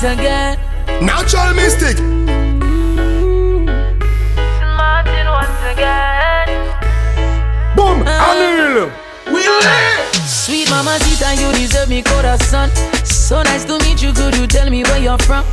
once again. Natural mystic. Martin once again. Boom, uh, Anil. We lit. Sweet mama Sita, you deserve me corazon. So nice to meet you. Could you tell me where you're from?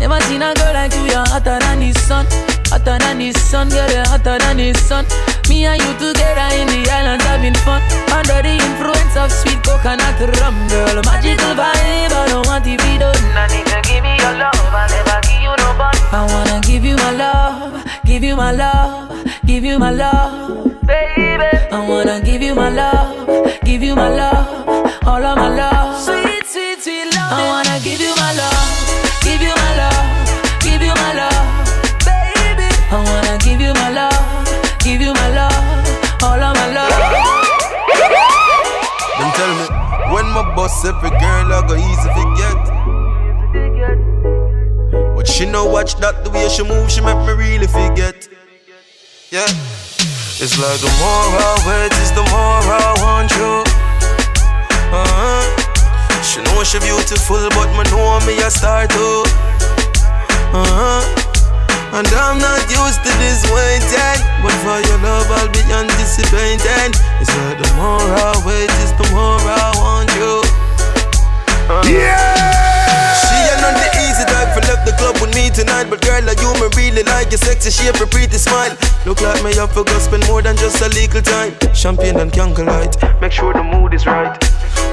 Never seen a girl like you. You're hotter than the sun. Hotter than the sun, girl. You're hotter than the sun. Me and you together in the islands having fun. Under the influence of sweet coconut rum, girl. Magical vibe. I don't want to be done. Need to give me your love. I'll never give you no bun. I wanna give you my love, give you my love, give you my love, baby. I wanna give you my love, give you my love, all of my love. Sweet, sweet, sweet love. I wanna give you my love, my boss girl I go easy forget. But she know watch that the way she move, she make me really forget. Yeah. It's like the more I wait, is the more I want you. Uh-huh. She know she beautiful, but me know me a star too. Uh-huh. And I'm not used to this waiting. But for your love I'll be anticipating. It's like the more I wait is the more I want you. Uh. Yeah. She ain't not the easy type for left the club with me tonight. But girl like you me really like your sexy shape, your pretty smile? Look like me have to go spend more than just a little time. Champagne and candlelight Make sure the mood is right.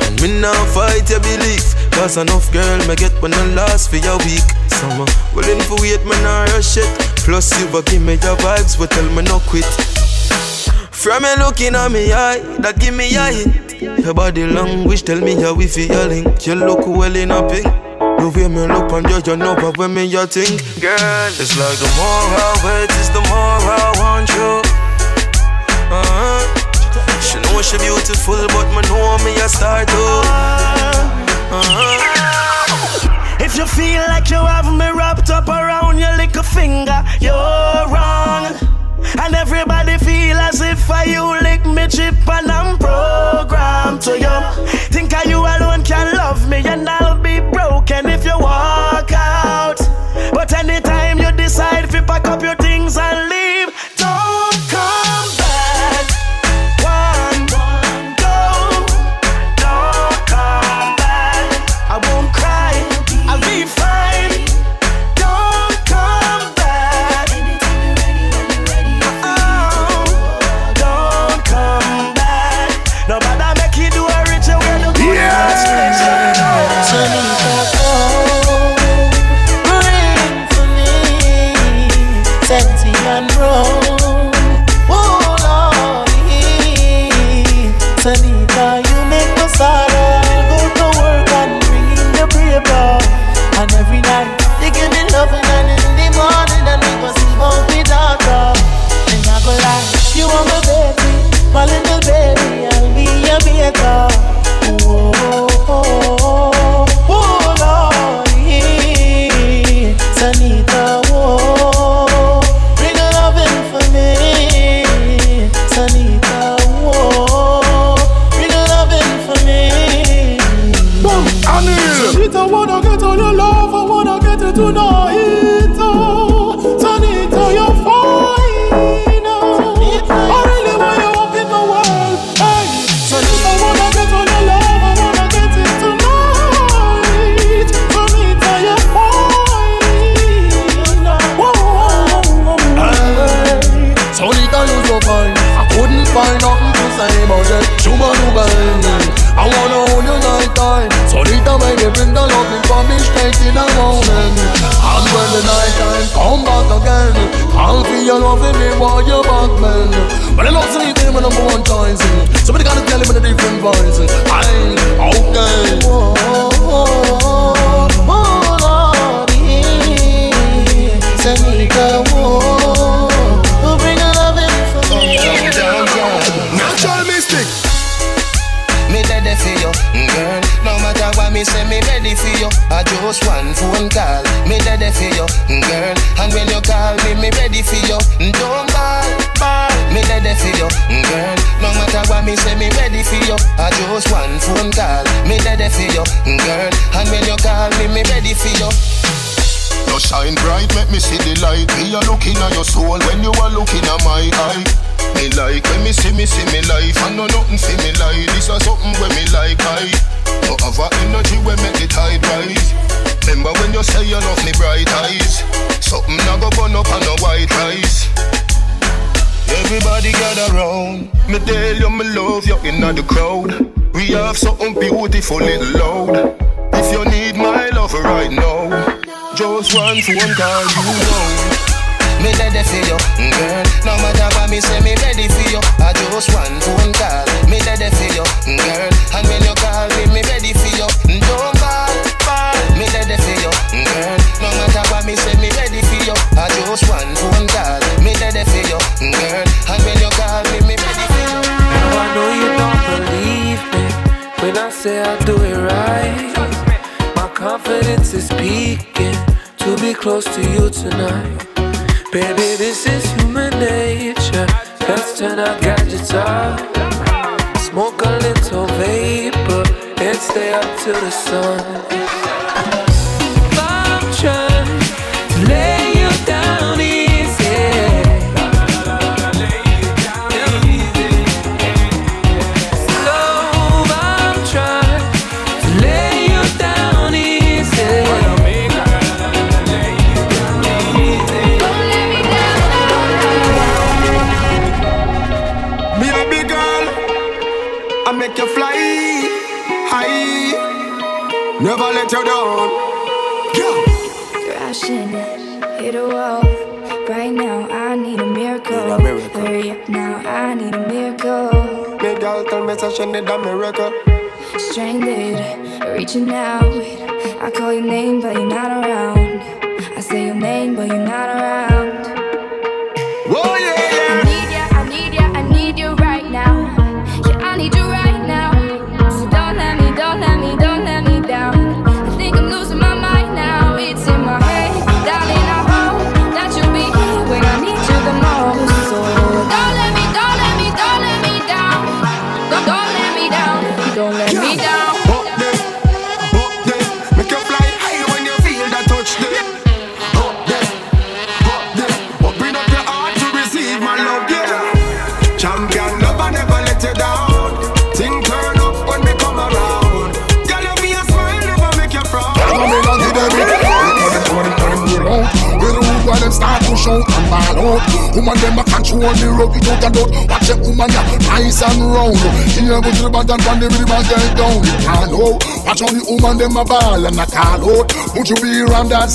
And me now fight your belief Cause enough girl me get when I last for your week Summer. Willing for wait me nah rush it. Plus you but give me your vibes but tell me no quit. From you looking at me eye That give me a hint. Your body language tell me how we feel link. You look well in a pink. The way me look on you, you know but when me you think. Girl, it's like the more I wait it's the more I want you. Uh-huh. She know she beautiful, but me know me a star too. Uh-huh. If you feel like you have me wrapped up around your little finger, you're wrong. And everybody feel as if I you lick me chip and I'm programmed to you. Think I you alone can love me and I'll be broken if you walk out. But anytime you decide to pack up your things and leave, so fine. I couldn't find nothing to say about it. Shuba duba, I wanna hold you night time. Solita make me bring the loving for me straight in the morning. And when the night time come back again, I'll feel loving me while you're back, man. But I love sleep in my number one choice. Somebody gotta tell him in a different voice. I'm okay. Oh, me say me ready for you. I just one phone call, me ready for you, girl. And when you call me, me ready for you. Don't ball, ball, me ready for you, girl. No matter what me say, me ready for you. I just one phone call, me ready for you, girl. And when you call me, me ready for you. You shine bright, make me see the light. Me a looking at your soul when you are looking at my eye me like. When me see me, see me life. I know nothing see me like This is something where me like I. No a energy when make the tide rise. Remember when you say you love me bright eyes? Something I go burn up on a white rice. Everybody gather round. Me tell you me love you in the crowd. We have something beautiful little loud. If you need my love right now Just one phone call you know me ready for you, mm, girl. No matter what me say, me ready for you. I just one phone call, me ready for you, mm, girl. And when you call me, me ready for you. Mm, don't call, call, me ready for you, girl. No matter what me say, me ready for you. I just one phone call, me ready for you, girl. And when you call me, me ready for you. Now I know you don't believe me when I say I do it right. My confidence is peaking to be close to you tonight. Baby, this is human nature. Let's turn our gadgets off. Smoke a little vapor and stay up till the sun.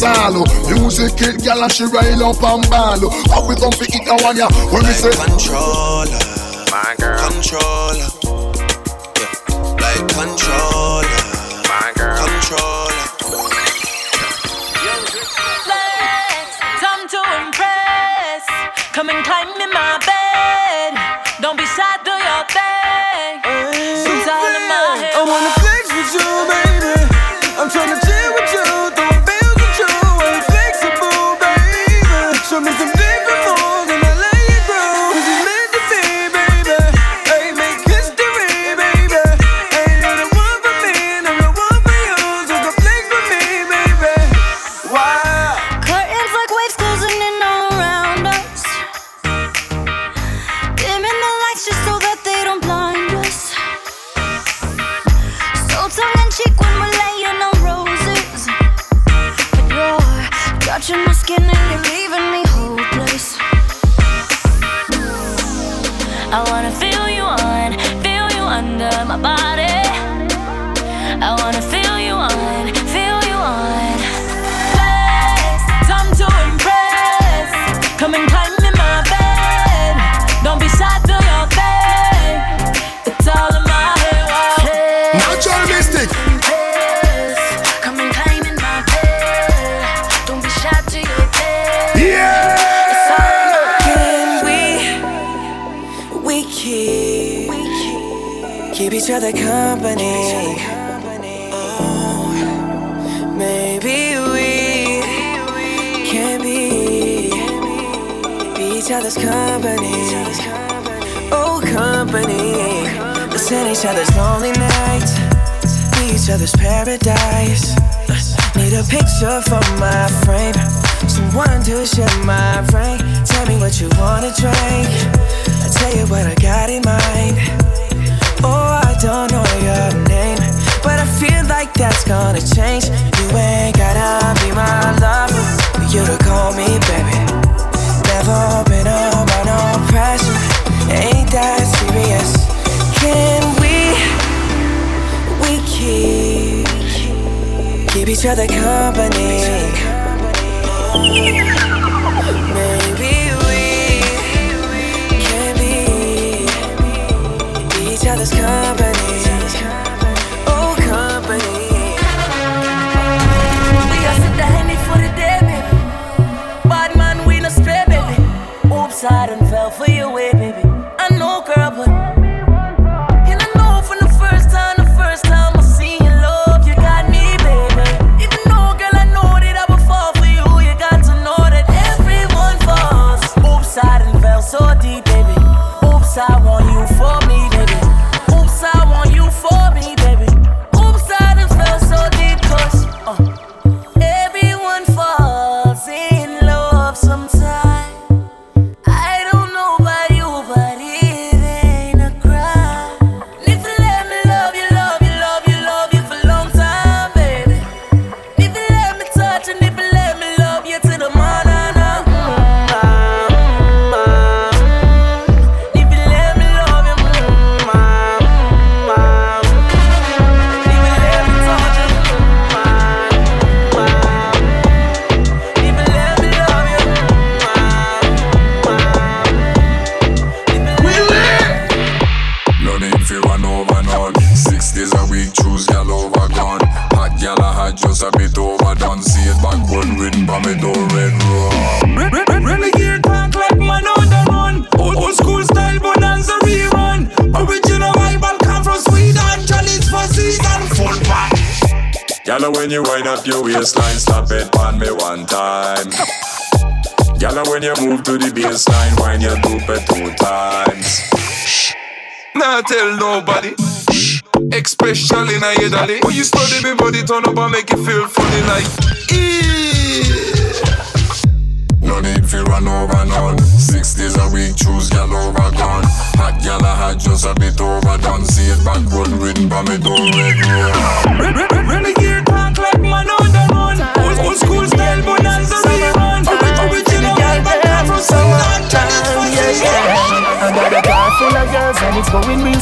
dancehall Music it, girl, and she rail up and ball. How we come to it that one, yeah? When we say Controller, my girl. Controller.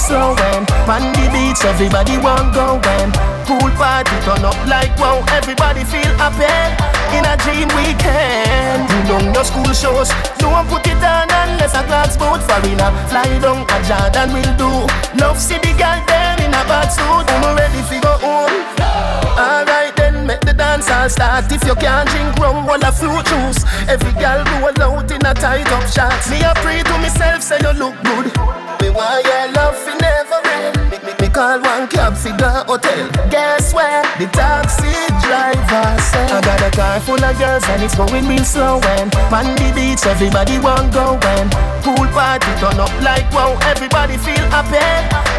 Slow and on the beach everybody want go when pool party turn up like wow everybody feel happy in a dream weekend. You know no school shows, no one put it on unless a glass boat foreigner fly down a Jordan will do. Love see the girl them in a bad suit, I'm ready to go home. Alright then, make the dance all start. If you can't drink rum, well a fruit juice. Every girl roll out in a tight up shot. Me a pray to myself, say you look good. Me want your love fi never end. Me, me, me call one cab fi the hotel. Guess where? The taxi driver said. I got a car full of girls and it's going real slow. And on the beach, everybody want go. And pool party turn up like wow. Everybody feel happy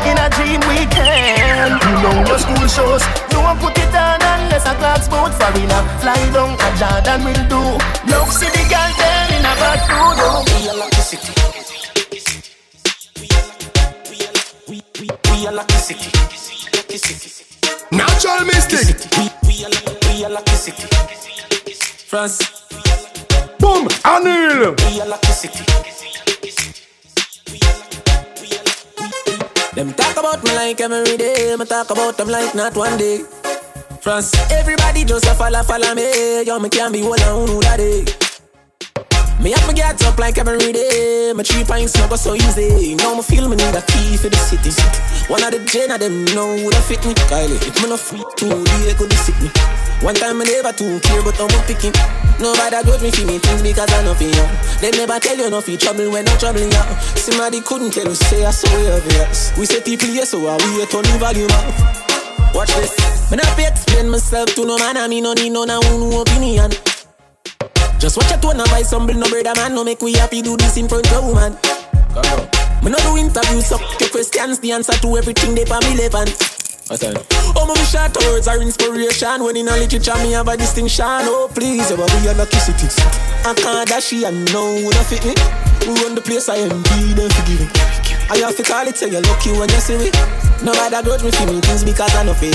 in a dream weekend. You know no school shows, no one put it on unless a clock's boat foreigner. Fly down a Jordan will do. Love see the girl them in a bad mood. Oh. We are lucky city. We, are lucky city. Lucky city. Natural mystic. We, we are we are lucky city. France. Boom. Anil. We are lucky city. Them talk about me like every day. Me talk about them like not one day. France. Everybody just a follow, follow me. Yo, me can't be one on who that day. Me have me get up like every day. My three pints not go so easy. Now me feel me need a key for the city. One of the gen of them know that fit me. Kylie, if me no free too, they could sick me. One time I never too care, but I'm picking. Nobody got me for me things because I know for you. They never tell you nothing trouble when I'm troubling you. Somebody couldn't tell you say I so obvious. We say people here, so I we turn the volume up. Watch this. Me not explain myself to no man, I me no need no no no opinion. Just watch a tone and some bill, no brother man, no make we happy do this in front of woman. Me no do interviews, so your questions, the answer to everything they for me that? Oh, my short words are inspiration. When in a literature, me have a distinction. Oh, please, you be a lucky city. I can't dash and no one fit me. We run the place, I am be them forgiving. I have to call it, say you're lucky when you see me. No matter grudge me for me things because I know for you.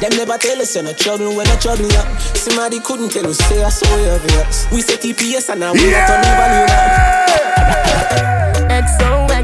Them never tell us you're not trouble when I trouble you. Somebody couldn't tell us, say I saw you obvious. We say TPS and now we yeah. not on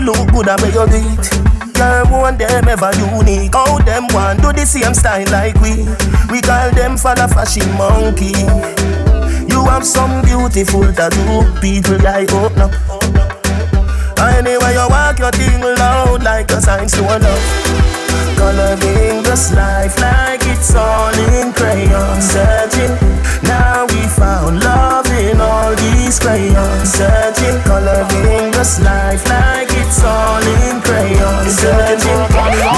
Look good, I make you beat girl want them ever unique. How them want do the same style like we? We call them for the fashion monkey. You have some beautiful tattoo, people like open up. Anyway, you walk your thing loud like a sign to love. Coloring this life like it's all in crayon. Searching, now we found love in all these crayons. Searching, coloring this life like it's all in crayon. Searching,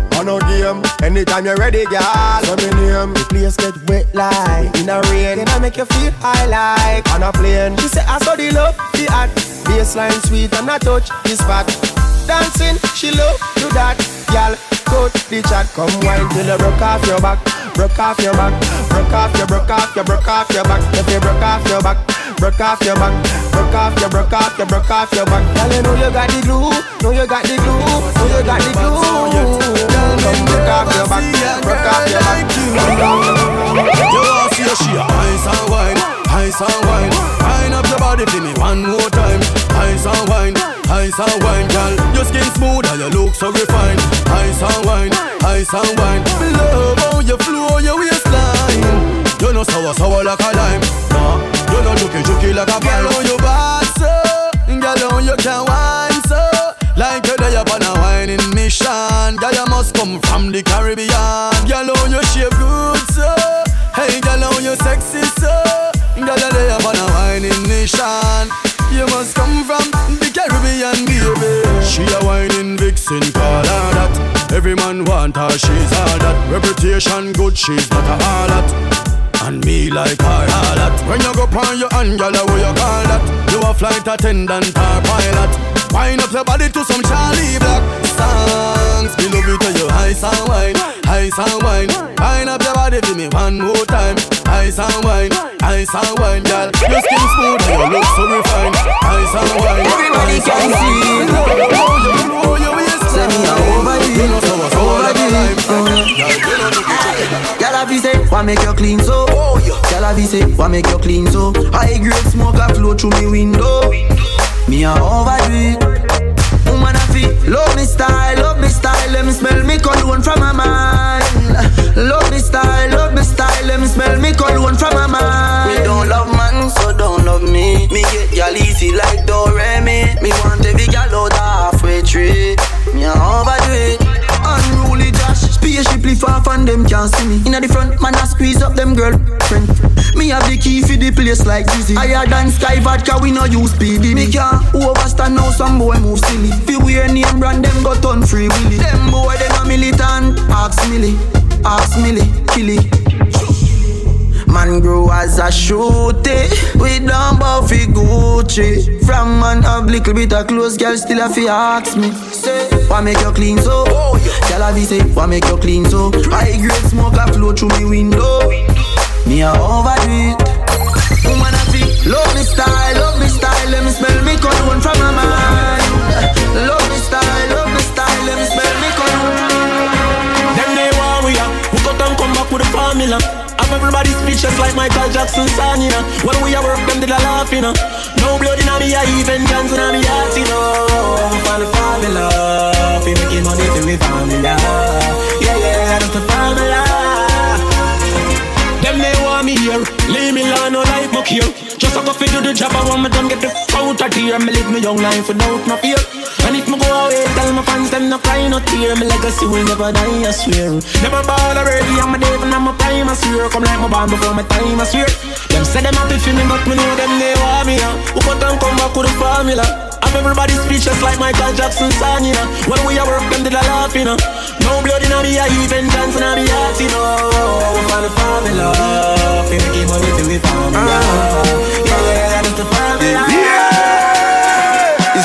On no game. Anytime you're ready, girl. Let me name. The place get wet like in a rain. Then I make you feel high like on a plane. She say I saw the love, the act. Baseline sweet and I touch the spot. Dancing, she love do that, girl. Coat the chat, come wine till you broke off your back, broke off your back, broke off your, broke off your, broke off your back. If you broke off your back, broke off your back, broke off your, broke off your, broke off your back. Girl, you know you got the glue, know you got the glue, know you got the glue. Broke off your back, broke off your back. You want see she ice and wine, ice and wine. Wine up your body for me one more time. Ice and wine, ice and wine, girl. Your skin smooth and your look so refined. Ice and wine, ice and wine. Me love how you flow your waistline. You know sour sour like a lime. Nah, you know juky juky like a pine. Girl, you bad so, girl, you can wine so. Like you're there on a whining mission. Girl, you must come from the Caribbean. Girl, how you shape good so. Hey, girl, how you sexy so. Girl, you're there on a whining mission. You must come from the Caribbean, baby. She a whining vixen, call her that. Every man want her, she's all that. Reputation good, she's not a harlot. And me like her all that. When you go on your hand, girl, what you call that? You a flight attendant or pilot. Wind up your body to some Charly Black songs. Me love it to you ice and wine, ice and wine. Wind up your body for me one more time. Ice and wine, ice and wine, girl. Your skin smooth and you look so refined. Ice and wine, Everybody ice can wine. see. Oh, you, oh, you waistline. Say me a overdo You know so what's all like. Girl, I be say, why make you clean so? Oh, girl, I be say, why make you clean so? High grade smoke a flow through me window. Me a overdo it. Love me style, love me style. Let me smell me cologne from my mind. Love me style, love me style. Let me smell me cologne from my mind. Me don't love man, so don't love me. Me get y'all easy like Doremi. Me want every gal out halfway tree. Me a overdo it. Spaceship far from them can't see me. Inna the front, man, I squeeze up them girlfriend. Me have the key for the place like Dizzy. Higher than Skyy Vodka, we no use speedy. Me can't overstand now some boy move silly. Fi wear name brand, them got on free willy. Them boy, them a militant. Ask Millie, ask Millie, killy. Man grow as a shooty We don't fi Gucci From man have little bit of clothes Girl still a fi ask me Say, why make you clean so? Oh, Girl a be say, why make you clean so? High grade smoke a flow through me window Me a overdo it Woman a fi love me style, love me style Let me smell me cologne from my mind Love me style, love me style Let me smell me cologne Them they want we are. We got and come back with a formula. Have everybody speechless like Michael Jackson song, you know. When we are work, them did a laugh, you know. No blood in me, I even Johnson in me heart, you know. Find the formula. Fi making money to we formula. Yeah, yeah, that's the formula. Them they want me here. Leave me alone, no life muck here. Just a fi do the job, I want me done get the out of here. Me live me young life without no fear. And if me go away, tell my fans them no cry, no tear. Me legacy will never die, I swear. Never ball already, I'm a and I'm a prime, I swear. Come like my band before my time, I swear. Them say them happy for me, but me know them they want me. Yeah. Who cut and come back with the formula? Have everybody speechless like Michael Jackson song, you know. When we are work, them did a laugh, you know. No blood in me, I even Johnson in me heart, you know. We find the formula. Fi making money to we ah. formula. Yeah, yeah, that's the formula.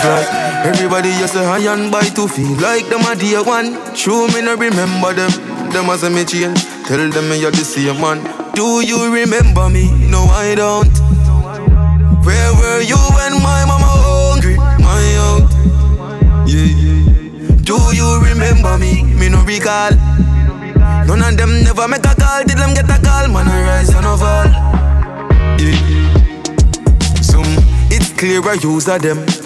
Like everybody just say high and buy to feel like them a dear one. True, me no remember them. Them as a me change. Tell them me you're the same man. Do you remember me? No, I don't. Where were you when my mama hungry? My out. Yeah. Do you remember me? Me no recall. None of them never make a call. Did them get a call? Man, I rise and fall. Yeah. Some it's clear I use of them.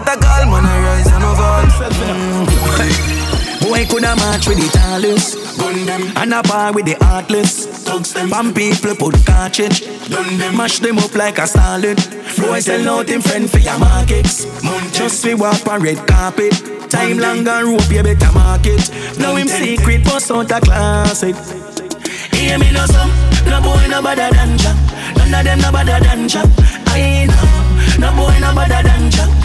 Get a call? Man, I rise and fall. Mm. Boy coulda match with the tallest. And a bar with the heartless Some people put cartridge. Mash them up like a salad. Boy sell out him friend for your markets. Just we walk on red carpet. Time long and rope you better market Now him secret bust out a classic. Hear me no some No boy no better than Jack. None of them no better than Jack. I know No boy no better than Jack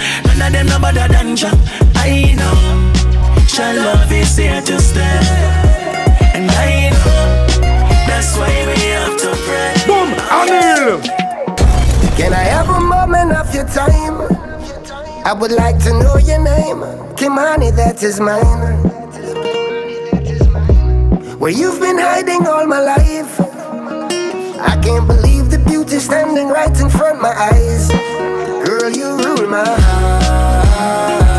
I would like to know your name. Kimani, that is mine. Where you've been hiding all my life. I can't believe the beauty standing right in front of my eyes. Girl, you rule my heart.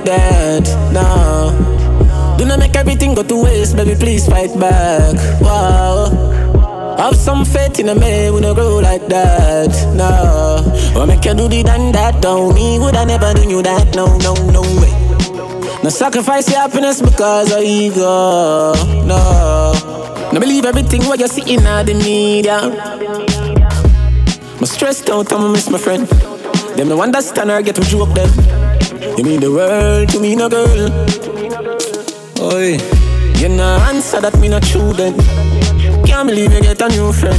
Like that. No. Do not make everything go to waste, baby. Please fight back. Wow. Have some faith in a man, we no grow like that. No. Or make you do the done that, don't me. Would I never do you that? No, no, no way. No sacrifice your happiness because of ego. No. No believe everything what you see in the media. I'm stressed out, I'ma miss my friend. Them no understand or get to joke them. You mean the world to me, no girl. Oi, you no answer that me not true then. Can't believe you get a new friend.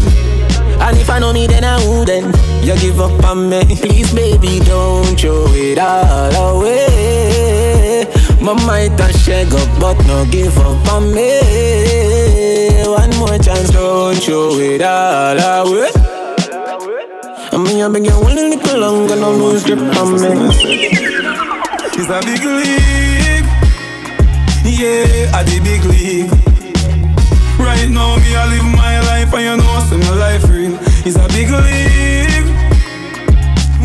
And if I know me, then I wouldn't. You give up on me. Please, baby, don't throw it all away. My might a shake up, but no give up on me. One more chance, don't throw it all away. I mean, I've been getting a little longer, no lose grip on me. It's a big league. Yeah, at the big league. Right now, me I live my life, and you know, see my life real. It's a big league.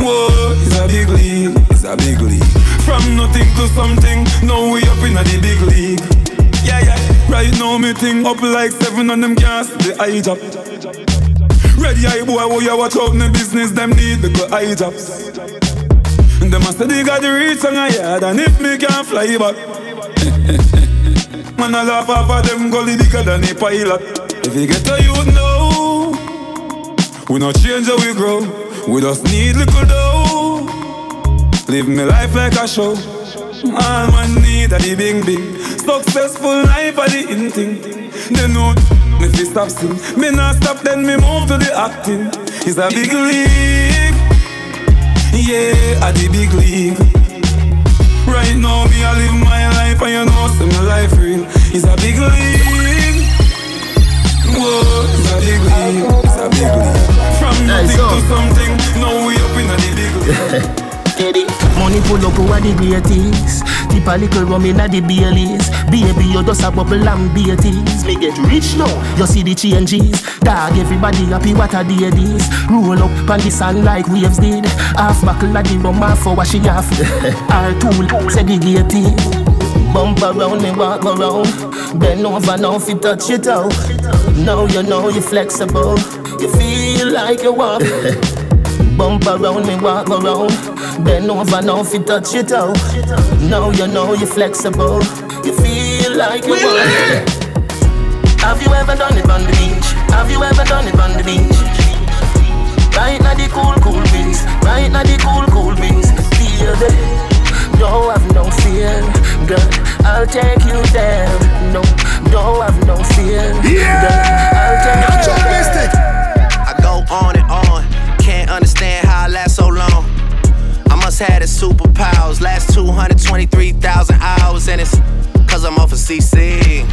Whoa, it's a big league. It's a big league. From nothing to something, now we up in the big league. Yeah, yeah. Right now, me thing up like seven on them gas, the eye drop. Ready I boy, who you watch out the business, them need the eye drops. Them a say they got the reach on a yard And if me can't fly back. Man, I laugh off of them gully bigger than a pilot. If you get a youth now We not change how we grow. We just need little dough. Live me life like a show. All man need a the big big. Successful life a the in thing. They know me fi stop sing Me not stop then me move to the acting. It's a big league yeah, at the big league. Right now, me I live my life, and you know, see my life real. It's a big league. Whoa, it's a big league. It's a big league. From nothing to something, now we up in the big league. Money pull up over the greatest. Tip a little rum inna the Baileys. Baby, you just a bubble and beaties. Me get rich now. You see the changes. Dog, everybody happy. What a day this. Roll up on the sun like waves did. Half buckle of the rum, half for what she have. Our tool segregated. Bump around me, walk around. Bend over now if you touch it out. Now you know you're flexible. You feel like you walk. Bump around me, walk around. Bend over now if you touch it out. Now you know you're flexible. You feel like you want. Have you ever done it on the beach? Have you ever done it on the beach? Right now the cool, cool breeze. Right now the cool, cool breeze. Feel the don't have no fear, girl. I'll take you there. No, don't have no fear, girl. I'll take you there. so long. I must have the superpowers. Last 223,000 hours, and it's cause I'm off of CC.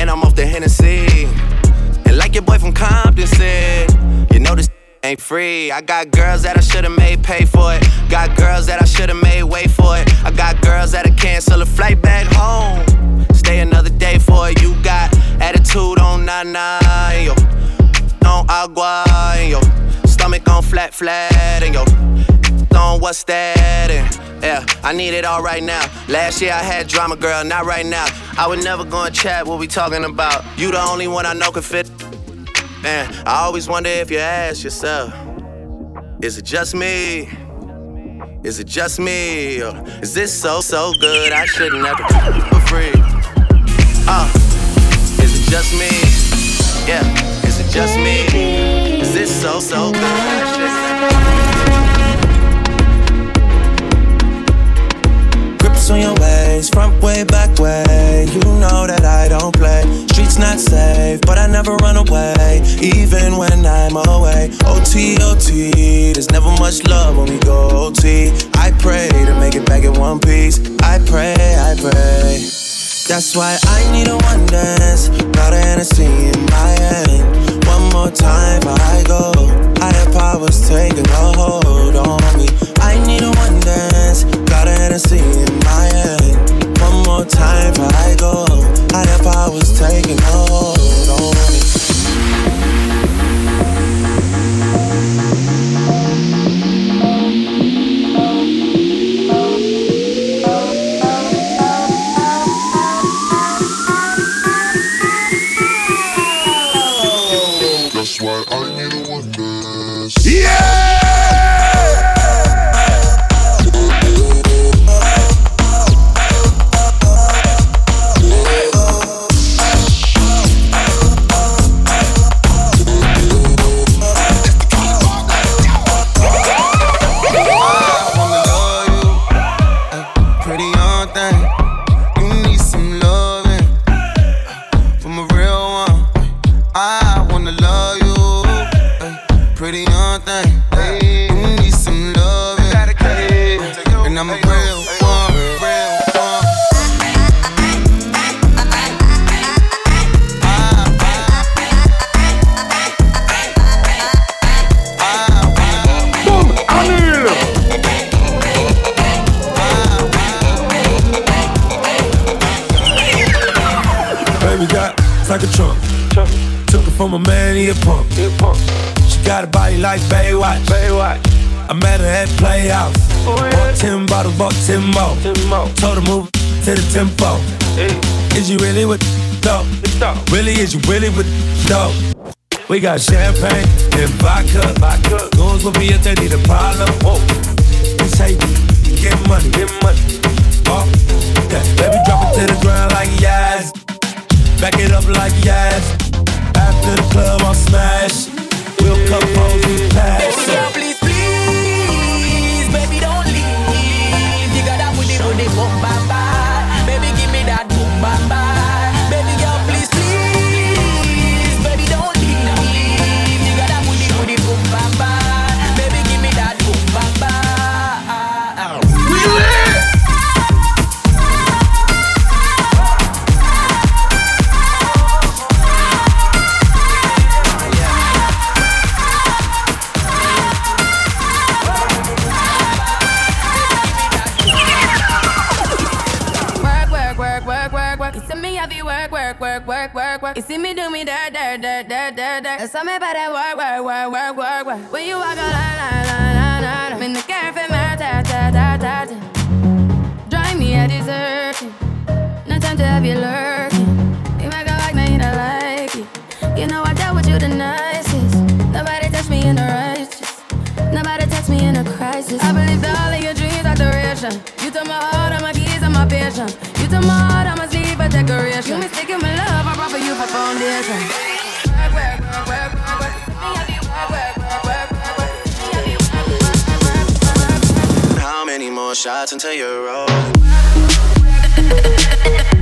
And I'm off the Hennessy. And like your boy from Compton said, you know this ain't free. I got girls that I should've made pay for it. Yeah, I need it all right now. Last year I had drama, girl, not right now. I would never go and chat what we talking about. You the only one I know can fit. Man, I always wonder if you ask yourself, is it just me? Is it just me? Or is this so, so good I shouldn't to for free? Uh, is it just me? Yeah, is it just me? Is this so, so good I On your ways, front way, back way. You know that I don't play. Streets not safe, but I never run away, even when I'm away. OT, OT, there's never much love when we go OT. I pray to make it back in one piece. I pray, I pray. That's why I need a one dance. Got a Hennessy in my hand. One more time I go. Higher powers taking a hold on me. I need a one. Hennessy in my head. One more time I go. Higher powers taking hold on from a pump. She got a body like Baywatch. Baywatch. I met her at Playhouse. Bought ten bottles, bought ten more. Told her move to the tempo. Is you really with dope? Really, is you really with dope? We got champagne and vodka. vodka. Goons will be if they need a problem. Whoa. It's hate, get money, get money. Oh, yeah. Baby, drop it to the ground like yes. Back it up like yes. After the club, I'll smash. We'll compose, we pass. Girl, please, please, baby, don't leave. You got that booty, booty, boom, bam, see me do me dirt, dirt, dirt, dirt, dirt, dirt. That's me about that work, work, work, work, work, work. When you walk a line, line, line, line, line. I'm in the cafe, my ta, ta, ta, ta. Drive me a dessert. No time to have you lurking. You make a like, now you don't like it. You know I dealt with you the nicest. Nobody touched me in the righteous. Nobody touched me in a crisis. I believe that all of your dreams are duration. You took my heart, all my keys, and my patience. You took my heart, I must leave a decoration. You mistaken shots until you're rolling?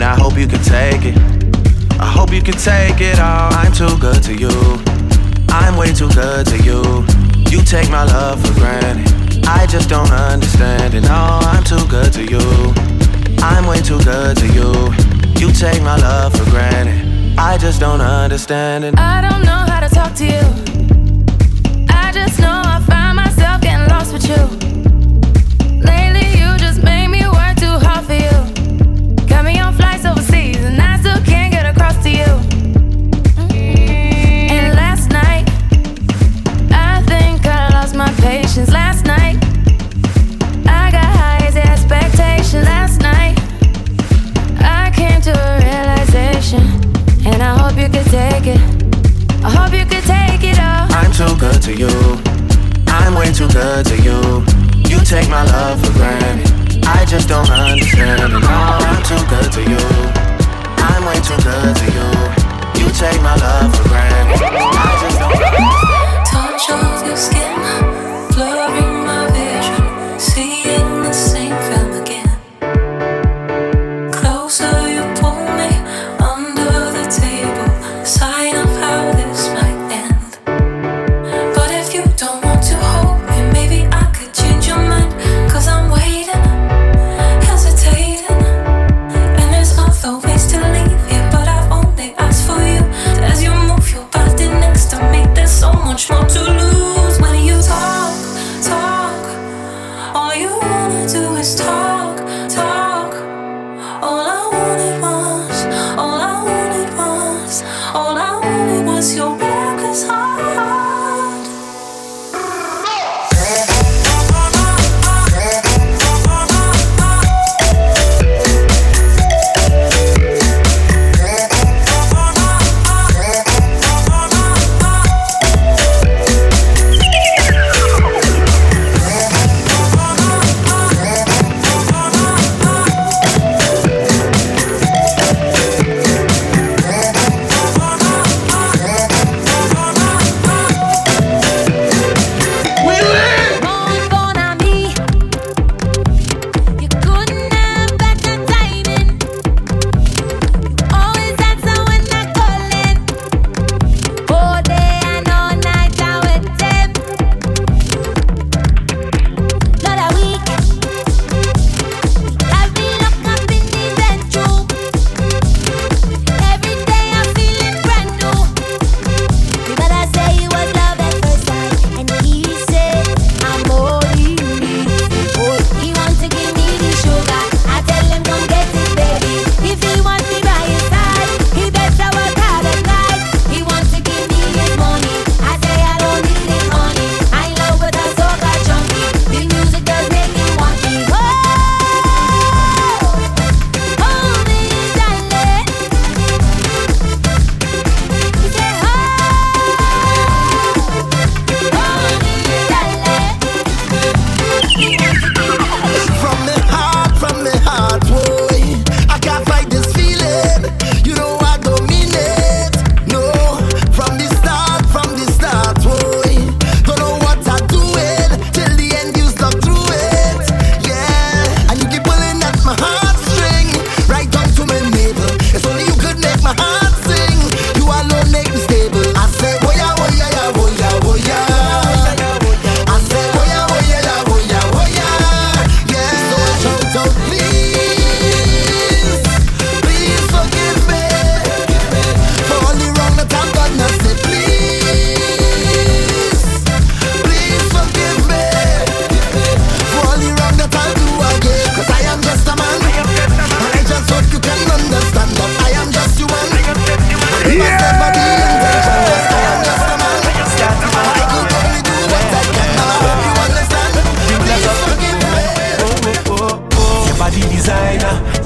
And I hope you can take it. I hope you can take it all. I'm too good to you. I'm way too good to you. You take my love for granted. I just don't understand it. No, I'm too good to you. I'm way too good to you. You take my love for granted. I just don't understand it. I don't know how to talk to you. I just know I find myself getting lost with you. Me on flights overseas, and I still can't get across to you. Mm, and last night, I think I lost my patience. Last night, I got high as expectations. Last night, I came to a realization, and I hope you could take it. I hope you could take it all. I'm too good to you. I'm way too good to you. You take my love for granted. I just don't understand. And I'm too good to you. I'm way too good to you. You take my love for granted. I just don't. Touch of your skin.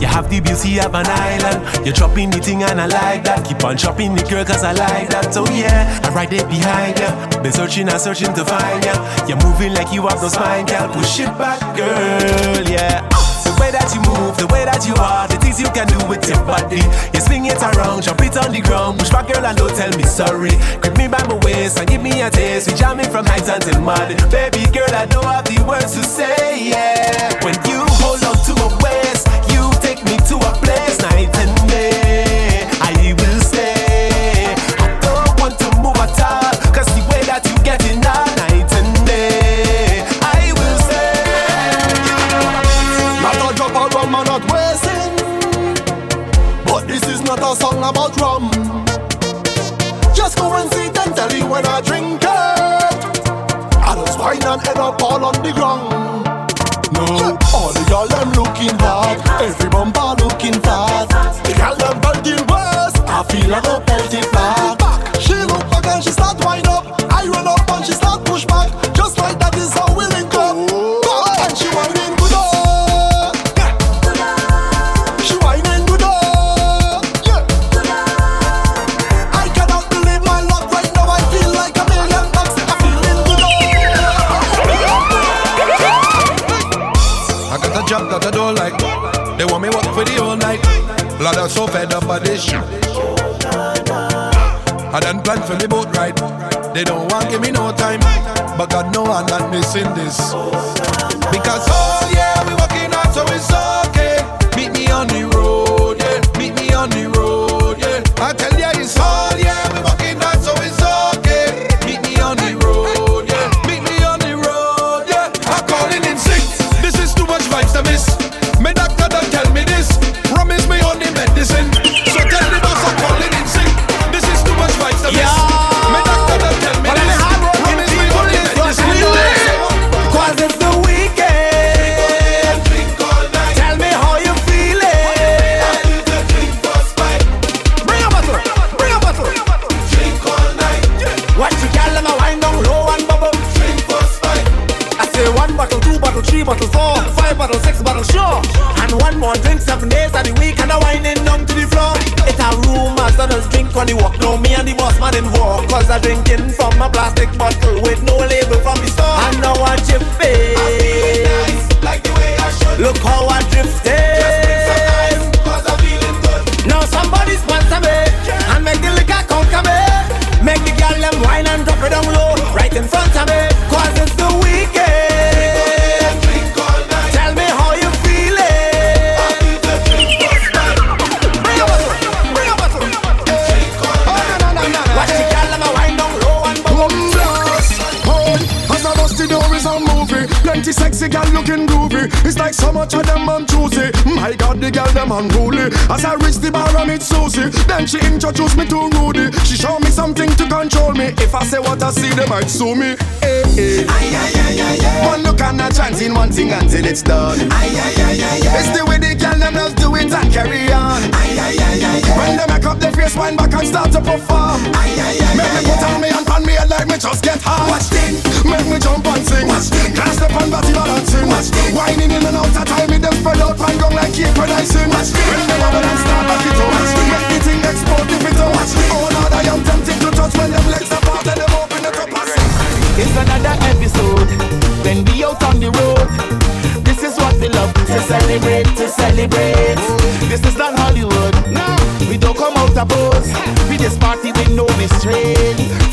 You have the beauty of an island. You're chopping the thing and I like that. Keep on chopping the girl cause I like that. So yeah, I'm right there behind ya. Been searching and searching to find ya. You're moving like you have no spine, girl. Push it back, girl, yeah. The way that you move, the way that you are, the things you can do with your body. You swing it around, jump it on the ground, push back, girl, and don't tell me sorry. Grip me by my waist and give me a taste. We jamming from heights until mud. Baby girl, I don't have the words to say, yeah. When you hold on to my waist, you take me to a place night and end up all on the ground. No, all the girl them looking hot, every bumper looking fat. The girl them belting worse, I feel like a this. Because oh yeah, we working hard, so it's okay. Meet me on the road, yeah. Meet me on the road, yeah. I tell ya it's all yeah, we working hard, so it's okay. Meet me on the road, yeah. Meet me on the road, yeah. I'm calling in sick. This is too much vibes to miss. I say what I see, they might sue me. Hey, hey. One look and a chance in one thing until it's done. Aye aye. It's the way the gal them just do it and carry on. Aye aye. When they make up their face, wind back and start to perform. Aye aye. Make me put on me and pan me head like me just get hot Watch this Make me jump and sing. Watch Can't step on body balancing. Whining in and out of time Me them spread out and gong like cape icing When they bubble and start back it up. Make the It's another episode when we out on the road. This is what we love to celebrate, to celebrate. This is not Hollywood. No, we don't come out a pose. We just party with no restraint.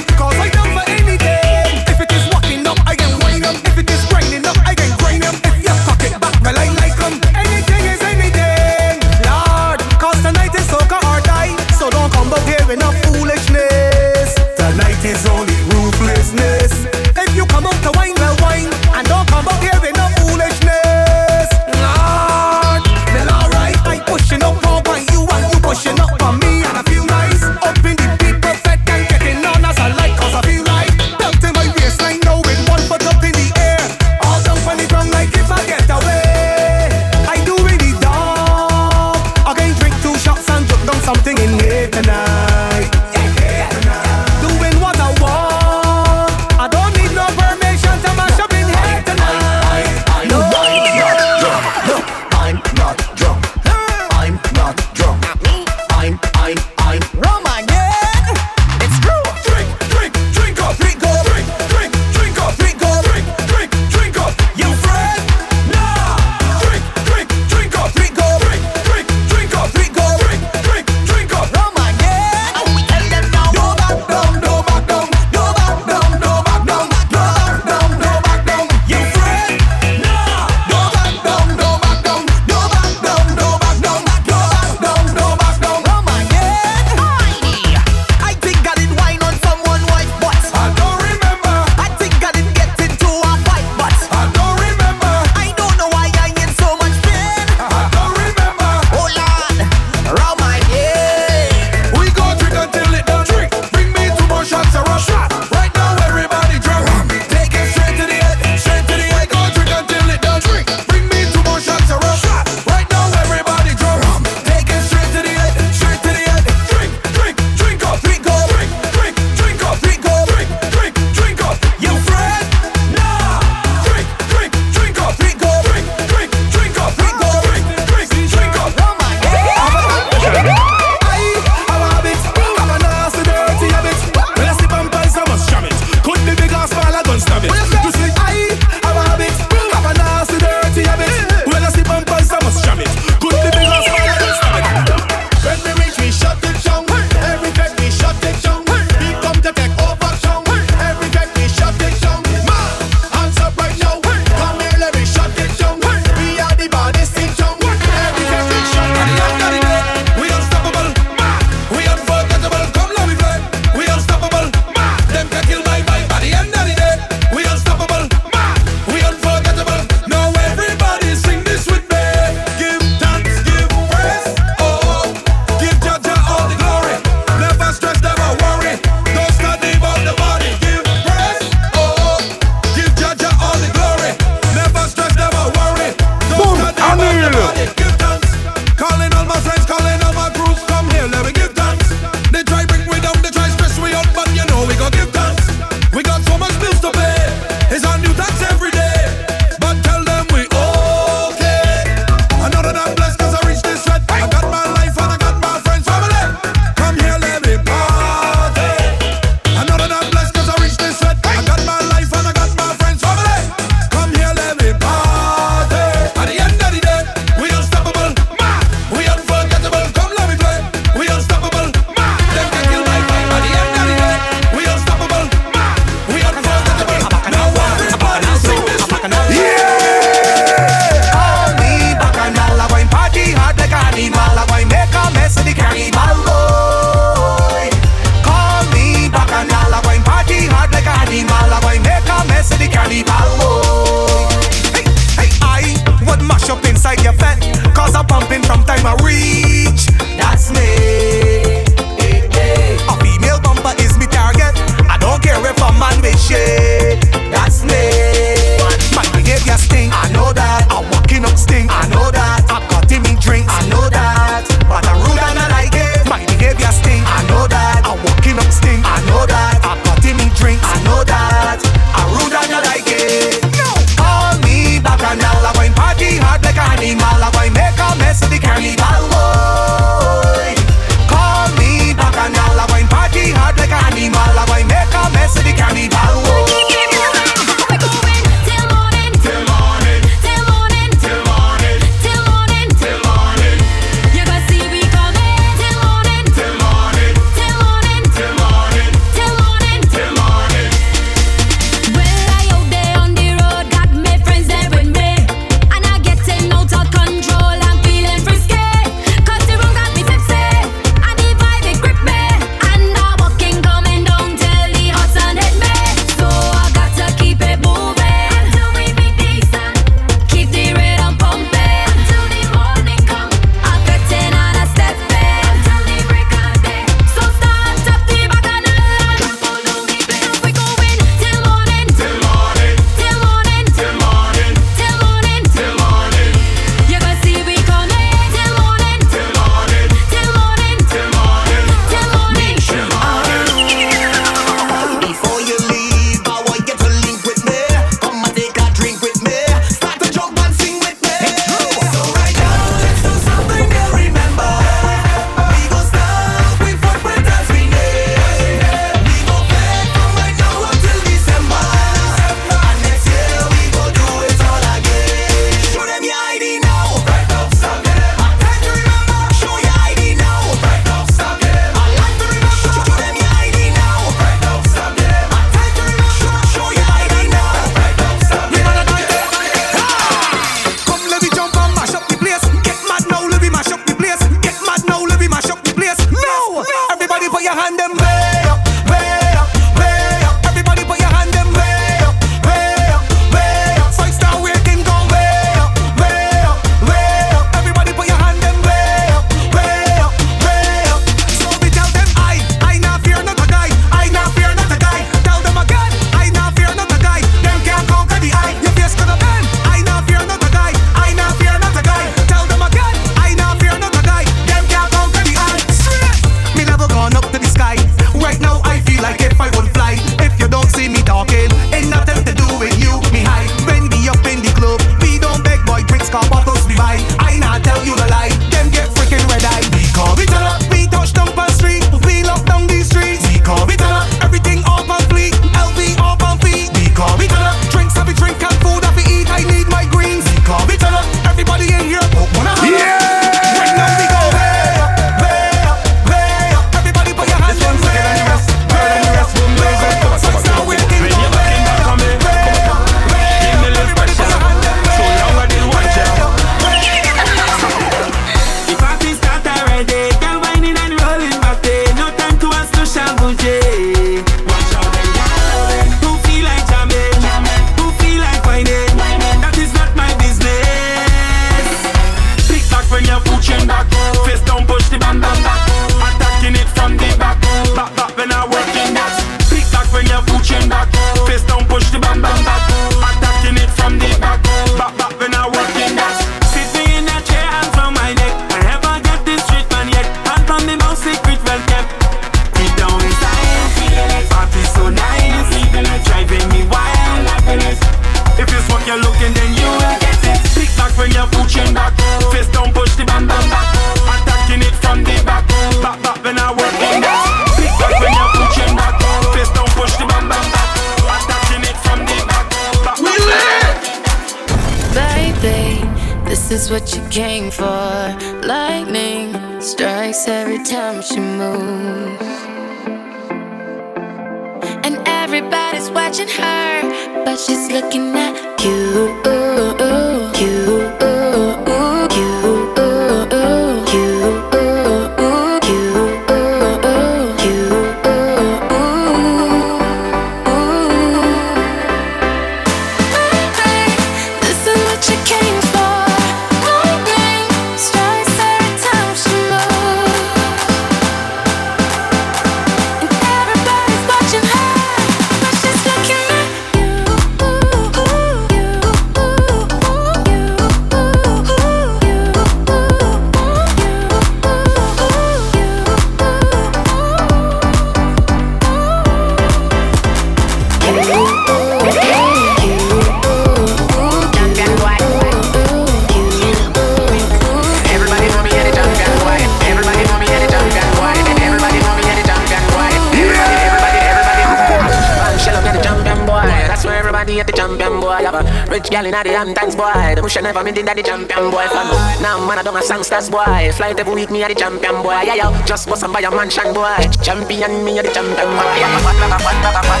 Girl inna the Hamptons, boy. The push never mean that the champion, boy. Fan. Now man I don't a songsters, boy. Flight every week, me a the champion, boy. Yeah, yeah. Just bust and buy a mansion, boy. Champion, me a the champion, boy. Yeah. Fat bag, fat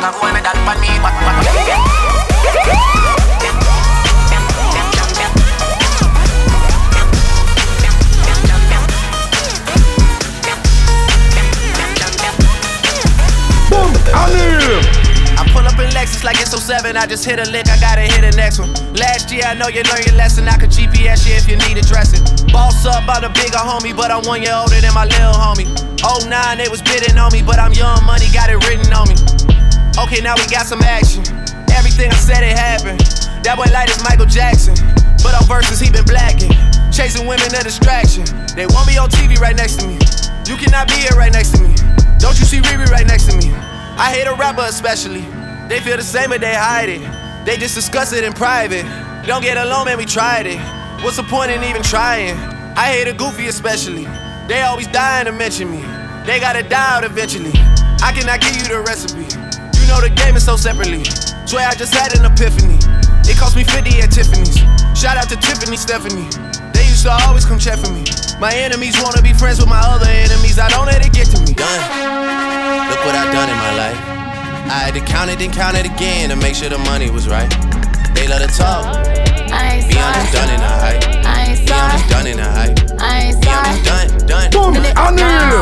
bag, fat bag. Champion, boy, you know the thing. I pull up in Lexus like it's 07. I just hit a lick, I gotta hit the next one. Last year, I know you learned your lesson. I could GPS you if you need addressing. Boss up, I'm a bigger homie, but I'm one year older than my little homie. 09, they was bidding on me, but I'm young money, got it written on me. Okay, now we got some action. Everything I said, it happened. That boy light is Michael Jackson. But on verses, he been blacking. Chasing women, a distraction. They want me on TV right next to me. You cannot be here right next to me. Don't you see Riri right next to me? I hate a rapper especially. They feel the same, but they hide it. They just discuss it in private. Don't get alone, man, we tried it. What's the point in even trying? I hate a goofy especially. They always dying to mention me. They gotta die out eventually. I cannot give you the recipe. You know the game is so separately. Swear I just had an epiphany. It cost me 50 at Tiffany's. Shout out to Tiffany Stephanie. They used to always come check for me. My enemies wanna be friends with my other enemies. I don't let it get to me. Done. Look what I've done in my life. I had to count it and count it again to make sure the money was right. They love to talk. I ain't Be honest, done in a hype. I ain't Be honest, done in a hype. I ain't Be honest, done, done. Boom, I I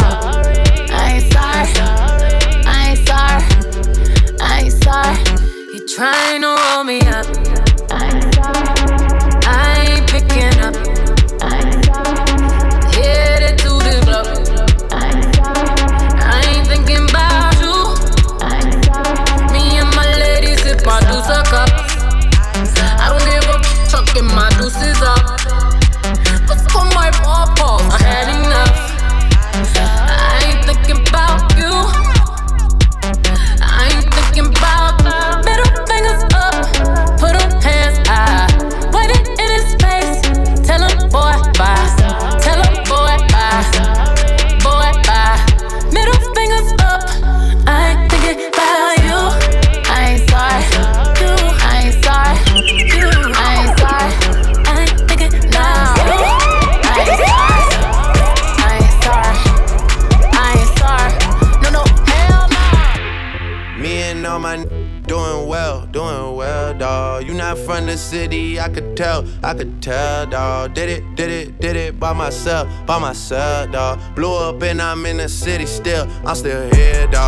I could tell, dawg. Did it, did it, did it by myself, by myself, dawg. Blew up and I'm in the city still, I'm still here, dawg.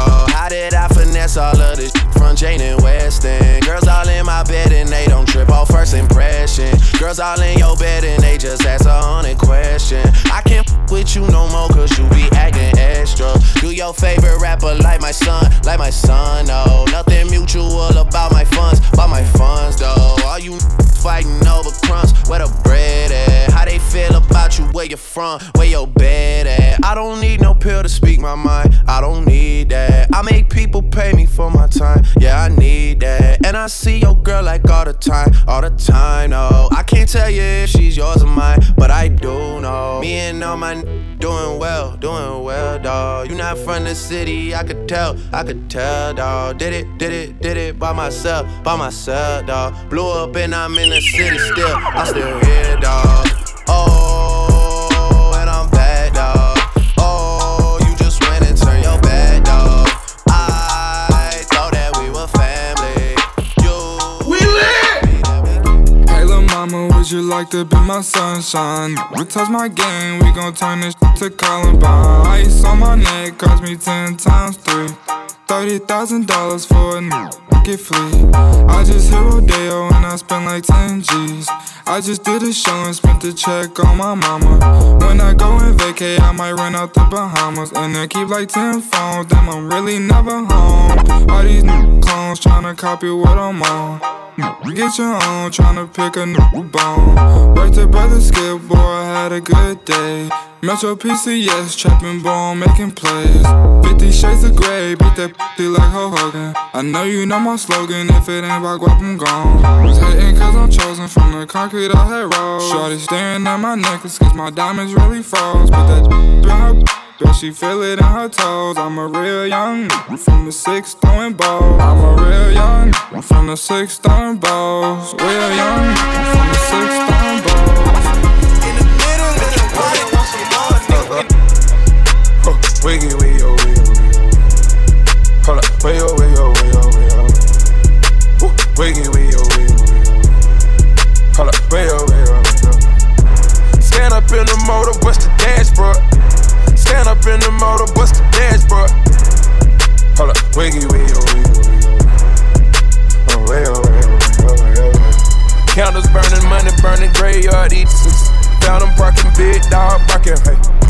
Tell you if she's yours or mine, but I do know. Me and all my n- doing well, doing well, dawg. You not from the city, I could tell, I could tell, dawg. Did it, did it, did it by myself, by myself, dawg. Blew up and I'm in the city still, I'm still here, dawg. To be my sunshine? We touch my game, we gon' turn this to Columbine. Ice on my neck cost me ten times three. Thirty thousand dollars for a new free. I just hit Rodeo and I spent like 10 G's. I just did a show and spent the check on my mama. When I go and vacay, I might run out the Bahamas. And I keep like 10 phones, damn, I'm really never home. All these new clones tryna copy what I'm on. Get your own, tryna pick a new bone. Right to brother skip, boy, I had a good day. Metro PCS, trapping bone, making plays. 50 shades of gray, beat that pussy like Hulk Hogan. I know you know my slogan, if it ain't about guap, I'm gone. Hating cause I'm chosen from the concrete I had rolled. Shorty staring at my necklace cause my diamonds really froze. Put that in her Bet she feel it in her toes. I'm a real young from the six throwing balls. I'm a real young from the six throwing balls. Real young from the six more nigga. Wiggy, wiggy, oh, wiggy, wiggy. Hold up, way, oh, way, oh, way, oh, way, oh. Wiggy, wiggy, oh, wiggy, wiggy. Hold up, way, oh, way, oh, way, oh. Stand up in the motor, bust the dashboard. Stand up in the motor, bust the dashboard. Hold up, wiggy, wiggy, oh, wiggy, wiggy. Oh, oh, way, oh, way, oh, way, oh, way. Candles burning, money burning, graveyard eaters. Found them parking, big dog barking, hey.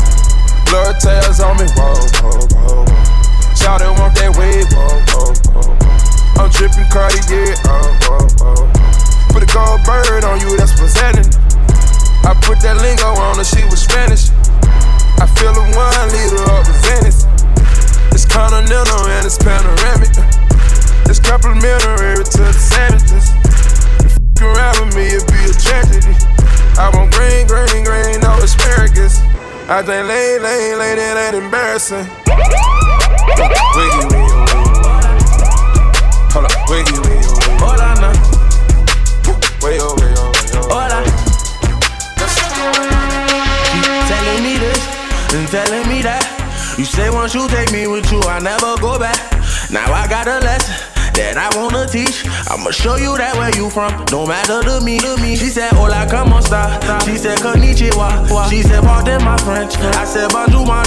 Blood tails on me, whoa, whoa, whoa, whoa. Shout it, want that wave, whoa, whoa, whoa, whoa. I'm tripping Cartier, oh, whoa, whoa. Put a gold bird on you, that's presenting. I put that lingo on her, she was Spanish. I feel a one liter up in Venice. It's continental and it's I think lane, lane, lane, it ain't embarrassing. Wiggy, wiggy. Hold up, wiggy, wiggy, on now. Way over, way over, way. Hold on. Telling me this and telling me that. You say once you take me with you, I never go back. Now I got a lesson that I wanna teach. I'ma show you that where you from, no matter to me, to me. She said, Hola, como esta? She said, Konnichiwa. She said, Pardon my French. I said, Bonjour, my.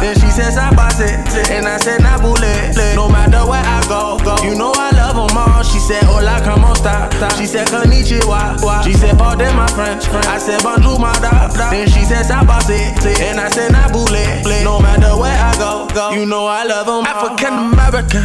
Then she said, Sabase. And I said, Nabule. No matter where I go, go. You know I love them all. She said, Hola, como esta? She said, Konnichiwa. She said, Pardon my French. I said, Bonjour, my. Then she said, Sabase. And I said, Nabule. No matter where I go, go. You know I love them African American,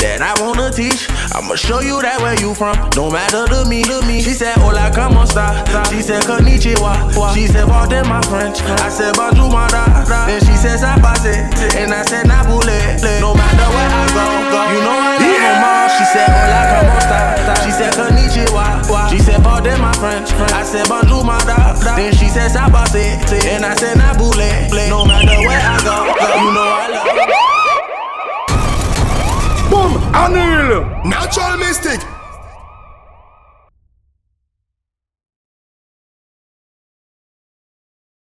that I wanna teach. I'ma show you that where you from, no matter to me, to me. She said, Hola, como esta? She said, Konnichiwa. She said, Pardon my French. I said, Bonjour, my da. Then she said, Sabase. And I said, Nabule. No matter where I go, go. You know I love them all. She said, Hola, como esta? She said, Konnichiwa. She said, Pardon my French. I said, Bonjour, my da. Then she said, Sabase. And I said, Nabule. No matter where I go, go. You know I love. Boom, Anil. Natural mystic.